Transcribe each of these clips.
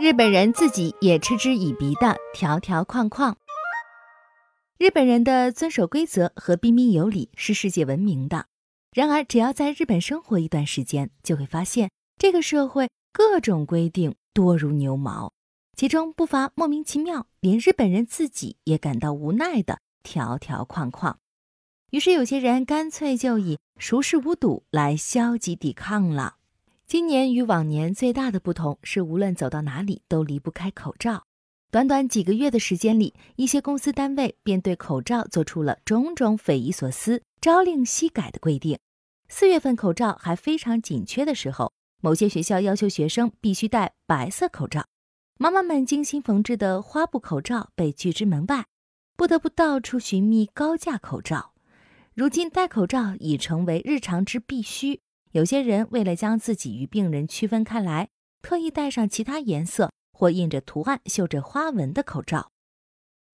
日本人自己也嗤之以鼻的条条框框。日本人的遵守规则和彬彬有礼是世界闻名的。然而，只要在日本生活一段时间，就会发现这个社会各种规定多如牛毛，其中不乏莫名其妙，连日本人自己也感到无奈的条条框框。于是，有些人干脆就以熟视无睹来消极抵抗了。今年与往年最大的不同是，无论走到哪里都离不开口罩。短短几个月的时间里，一些公司单位便对口罩做出了种种匪夷所思、朝令夕改的规定。四月份口罩还非常紧缺的时候，某些学校要求学生必须戴白色口罩，妈妈们精心缝制的花布口罩被拒之门外，不得不到处寻觅高价口罩。如今戴口罩已成为日常之必须。有些人为了将自己与病人区分开来，特意戴上其他颜色或印着图案、绣着花纹的口罩，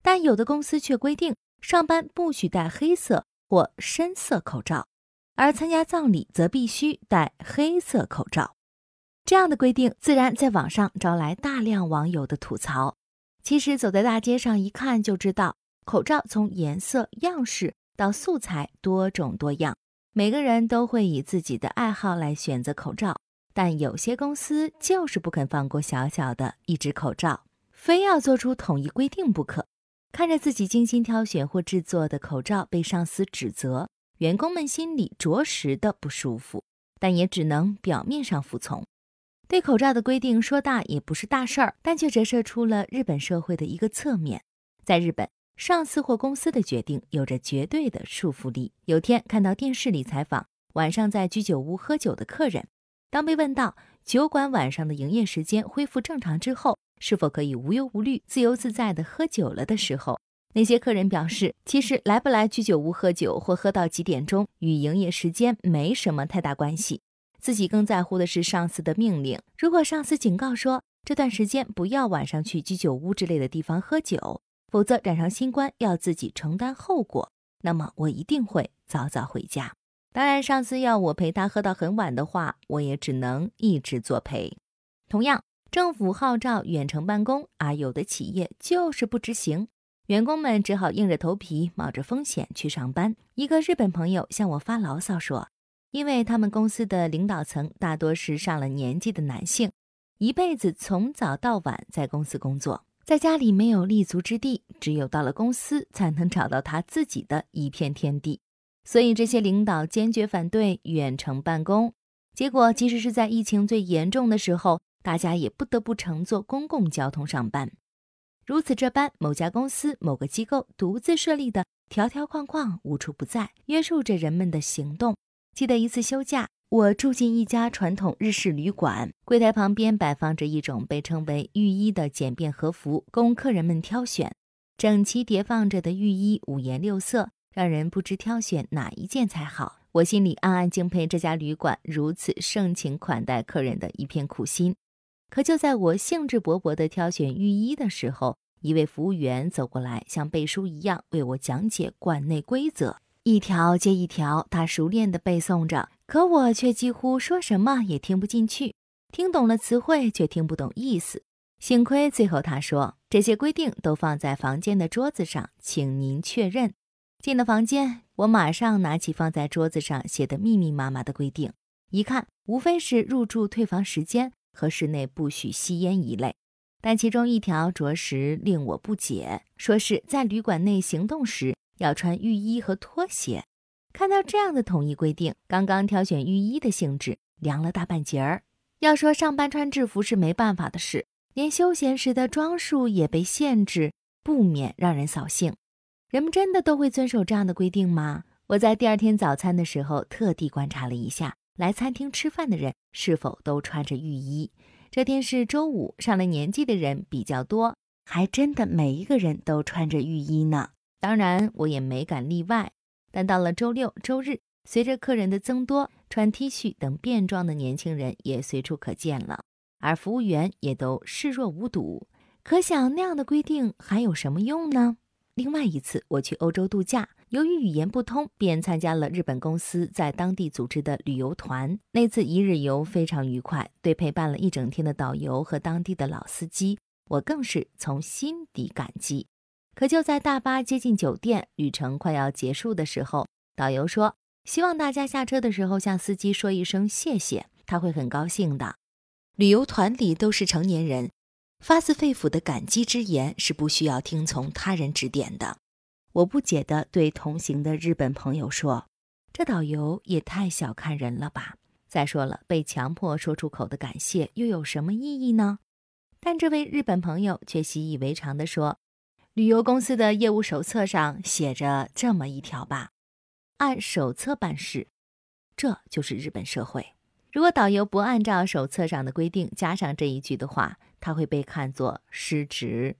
但有的公司却规定上班不许戴黑色或深色口罩，而参加葬礼则必须戴黑色口罩。这样的规定自然在网上招来大量网友的吐槽。其实走在大街上一看就知道，口罩从颜色、样式到素材多种多样。每个人都会以自己的爱好来选择口罩，但有些公司就是不肯放过小小的一只口罩，非要做出统一规定不可。看着自己精心挑选或制作的口罩被上司指责，员工们心里着实的不舒服，但也只能表面上服从。对口罩的规定说大也不是大事儿，但却折射出了日本社会的一个侧面。在日本。上司或公司的决定有着绝对的束缚力。有天看到电视里采访晚上在居酒屋喝酒的客人，当被问到酒馆晚上的营业时间恢复正常之后，是否可以无忧无虑、自由自在地喝酒了的时候，那些客人表示，其实来不来居酒屋喝酒或喝到几点钟与营业时间没什么太大关系，自己更在乎的是上司的命令。如果上司警告说这段时间不要晚上去居酒屋之类的地方喝酒。否则染上新冠要自己承担后果，那么我一定会早早回家。当然，上司要我陪他喝到很晚的话，我也只能一直作陪。同样，政府号召远程办公，而有的企业就是不执行，员工们只好硬着头皮冒着风险去上班。一个日本朋友向我发牢骚说，因为他们公司的领导层大多是上了年纪的男性，一辈子从早到晚在公司工作。在家里没有立足之地，只有到了公司才能找到他自己的一片天地。所以这些领导坚决反对远程办公。结果，即使是在疫情最严重的时候，大家也不得不乘坐公共交通上班。如此这般，某家公司、某个机构独自设立的条条框框无处不在，约束着人们的行动。记得一次休假。我住进一家传统日式旅馆，柜台旁边摆放着一种被称为浴衣的简便和服，供客人们挑选。整齐叠放着的浴衣五颜六色，让人不知挑选哪一件才好。我心里暗暗敬佩这家旅馆如此盛情款待客人的一片苦心。可就在我兴致勃勃地挑选浴衣的时候，一位服务员走过来，像背书一样为我讲解馆内规则，一条接一条，他熟练地背诵着。可我却几乎说什么也听不进去，听懂了词汇却听不懂意思。幸亏最后他说这些规定都放在房间的桌子上，请您确认。进了房间，我马上拿起放在桌子上写的密密麻麻的规定，一看无非是入住退房时间和室内不许吸烟一类，但其中一条着实令我不解，说是在旅馆内行动时要穿浴衣和拖鞋。看到这样的统一规定，刚刚挑选浴衣的兴致凉了大半截儿。要说上班穿制服是没办法的事，连休闲时的装束也被限制，不免让人扫兴。人们真的都会遵守这样的规定吗？我在第二天早餐的时候特地观察了一下，来餐厅吃饭的人是否都穿着浴衣。这天是周五，上了年纪的人比较多，还真的每一个人都穿着浴衣呢。当然，我也没敢例外。但到了周六、周日，随着客人的增多，穿 T 恤等便装的年轻人也随处可见了，而服务员也都视若无睹。可想那样的规定还有什么用呢？另外一次我去欧洲度假，由于语言不通，便参加了日本公司在当地组织的旅游团。那次一日游非常愉快，对陪伴了一整天的导游和当地的老司机，我更是从心底感激。可就在大巴接近酒店、旅程快要结束的时候，导游说：“希望大家下车的时候向司机说一声谢谢，他会很高兴的。”旅游团里都是成年人，发自肺腑的感激之言是不需要听从他人指点的。我不解地对同行的日本朋友说：“这导游也太小看人了吧！再说了，被强迫说出口的感谢又有什么意义呢？”但这位日本朋友却习以为常地说：“旅游公司的业务手册上写着这么一条吧，按手册办事，这就是日本社会。如果导游不按照手册上的规定加上这一句的话，他会被看作失职。”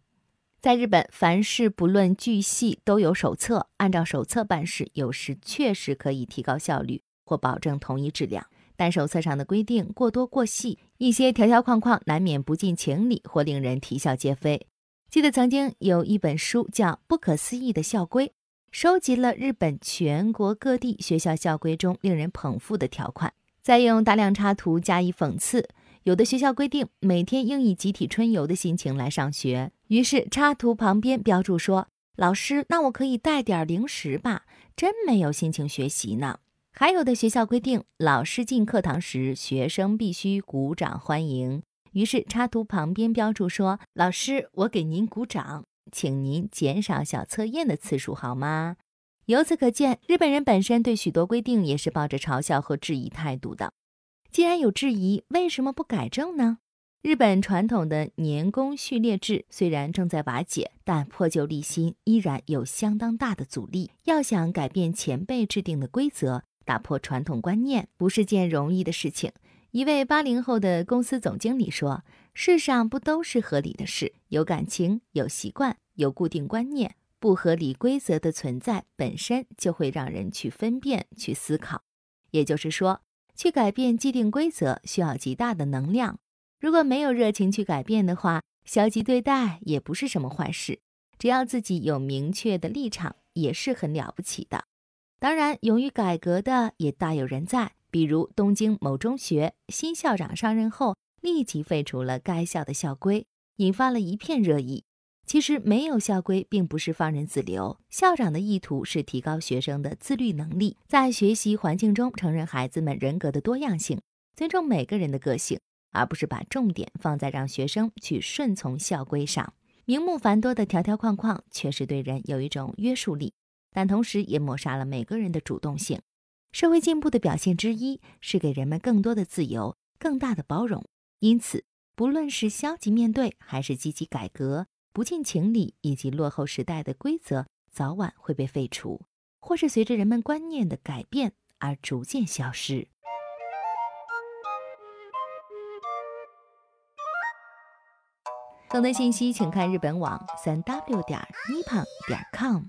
在日本，凡事不论巨细都有手册，按照手册办事，有时确实可以提高效率或保证统一质量。但手册上的规定过多过细，一些条条框框难免不近情理或令人啼笑皆非。记得曾经有一本书叫《不可思议的校规》，收集了日本全国各地学校校规中令人捧腹的条款，再用大量插图加以讽刺。有的学校规定每天应以集体春游的心情来上学，于是插图旁边标注说：“老师，那我可以带点零食吧？真没有心情学习呢。”还有的学校规定老师进课堂时，学生必须鼓掌欢迎，于是插图旁边标注说：“老师，我给您鼓掌，请您减少小测验的次数好吗？”由此可见，日本人本身对许多规定也是抱着嘲笑和质疑态度的。既然有质疑，为什么不改正呢？日本传统的年功序列制虽然正在瓦解，但破旧立新依然有相当大的阻力。要想改变前辈制定的规则，打破传统观念，不是件容易的事情。一位八零后的公司总经理说：“世上不都是合理的事？有感情，有习惯，有固定观念，不合理规则的存在本身就会让人去分辨、去思考。也就是说。”去改变既定规则需要极大的能量，如果没有热情去改变的话，消极对待也不是什么坏事。只要自己有明确的立场，也是很了不起的。当然，勇于改革的也大有人在，比如东京某中学新校长上任后，立即废除了该校的校规，引发了一片热议。其实没有校规，并不是放任自流。校长的意图是提高学生的自律能力，在学习环境中承认孩子们人格的多样性，尊重每个人的个性，而不是把重点放在让学生去顺从校规上。名目繁多的条条框框确实对人有一种约束力，但同时也抹杀了每个人的主动性。社会进步的表现之一是给人们更多的自由、更大的包容。因此，不论是消极面对，还是积极改革。不近情理以及落后时代的规则，早晚会被废除，或是随着人们观念的改变而逐渐消失。更多信息请看日本网三 w 点 nippon 点 com。